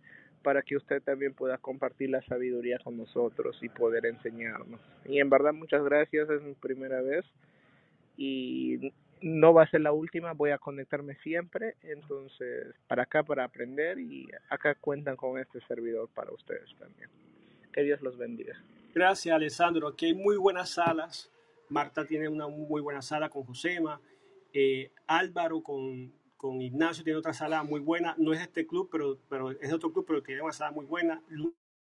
para que usted también pueda compartir la sabiduría con nosotros y poder enseñarnos. Y en verdad muchas gracias, es mi primera vez y no va a ser la última, voy a conectarme siempre, entonces para acá para aprender y acá cuentan con este servidor para ustedes también. Que Dios los bendiga. Gracias, Alessandro. Aquí hay muy buenas salas. Marta tiene una muy buena sala con Josema. Eh, Álvaro con, con Ignacio tiene otra sala muy buena. No es este club, pero, pero es otro club, pero tiene una sala muy buena.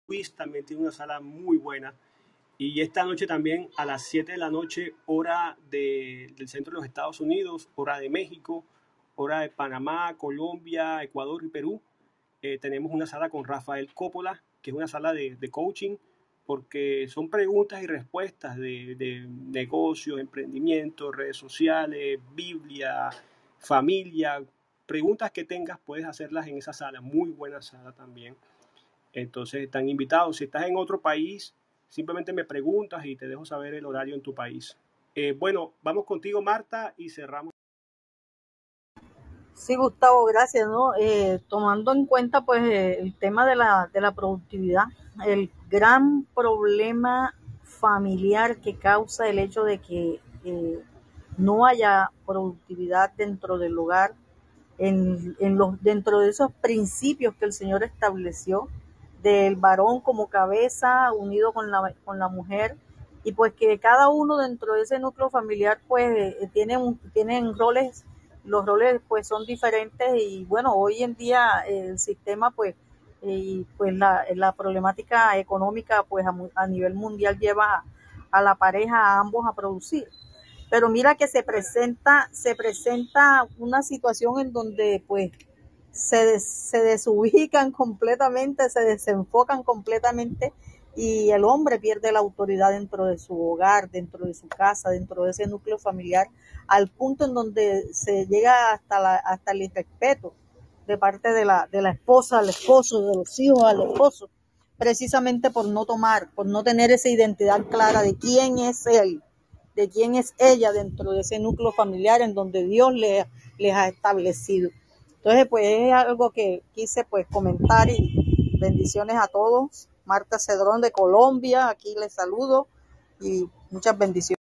Luis también tiene una sala muy buena. Y esta noche también a las 7 de la noche, hora de, del centro de los Estados Unidos, hora de México, hora de Panamá, Colombia, Ecuador y Perú, eh, tenemos una sala con Rafael Coppola, que es una sala de, de coaching, porque son preguntas y respuestas de, de negocios, emprendimiento, redes sociales, Biblia, familia, preguntas que tengas, puedes hacerlas en esa sala, muy buena sala también. Entonces están invitados. Si estás en otro país, simplemente me preguntas y te dejo saber el horario en tu país. Eh, bueno, vamos contigo, Marta, y cerramos. Sí, Gustavo, gracias, ¿no? Eh, tomando en cuenta pues eh, el tema de la, de la productividad, el gran problema familiar que causa el hecho de que eh, no haya productividad dentro del hogar, en, en los, dentro de esos principios que el Señor estableció, del varón como cabeza unido con la, con la mujer, y pues que cada uno dentro de ese núcleo familiar pues eh, tiene un- tienen roles, los roles pues son diferentes y bueno, hoy en día el sistema pues eh, y pues la, la problemática económica pues a, a nivel mundial lleva a la pareja a ambos a producir. Pero mira que se presenta, se presenta una situación en donde pues se, des- se desubican completamente, se desenfocan completamente y el hombre pierde la autoridad dentro de su hogar, dentro de su casa, dentro de ese núcleo familiar, al punto en donde se llega hasta, la, hasta el irrespeto de parte de la, de la esposa al esposo, de los hijos al esposo, precisamente por no tomar, por no tener esa identidad clara de quién es él, de quién es ella dentro de ese núcleo familiar en donde Dios les, les ha establecido. Entonces, pues es algo que quise pues comentar y bendiciones a todos. Marta Cedrón de Colombia, aquí les saludo y muchas bendiciones.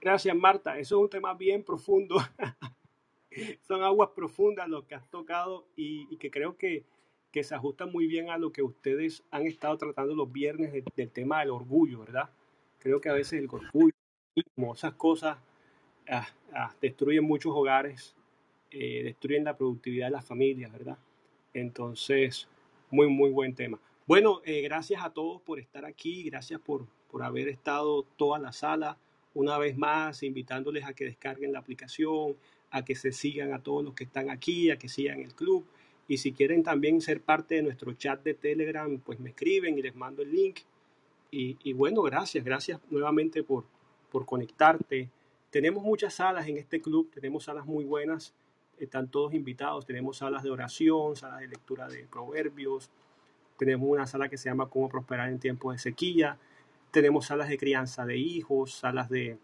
Gracias, Marta. Eso es un tema bien profundo. Son aguas profundas lo que has tocado y, que creo que, que se ajusta muy bien a lo que ustedes han estado tratando los viernes de- del tema del orgullo, ¿verdad? Creo que a veces el orgullo, como esas cosas, ah, ah, destruyen muchos hogares, eh, destruyen la productividad de las familias, ¿verdad? Entonces, muy, muy buen tema. Bueno, eh, gracias a todos por estar aquí, gracias por, por haber estado toda la sala. Una vez más, invitándoles a que descarguen la aplicación, a que se sigan a todos los que están aquí, a que sigan el club. Y si quieren también ser parte de nuestro chat de Telegram, pues me escriben y les mando el link. Y, y bueno, gracias, gracias nuevamente por, por conectarte. Tenemos muchas salas en este club, tenemos salas muy buenas, están todos invitados, tenemos salas de oración, salas de lectura de proverbios, tenemos una sala que se llama Cómo prosperar en tiempos de sequía, tenemos salas de crianza de hijos, salas de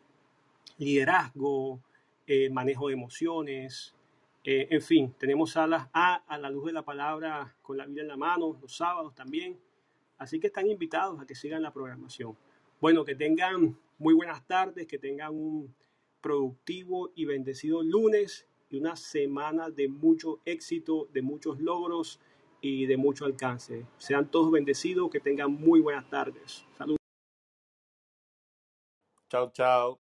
liderazgo, eh, manejo de emociones, eh, en fin, tenemos salas A a la luz de la palabra con la Biblia en la mano, los sábados también. Así que están invitados a que sigan la programación. Bueno, que tengan muy buenas tardes, que tengan un productivo y bendecido lunes y una semana de mucho éxito, de muchos logros y de mucho alcance. Sean todos bendecidos, que tengan muy buenas tardes. Saludos. Chao, chao.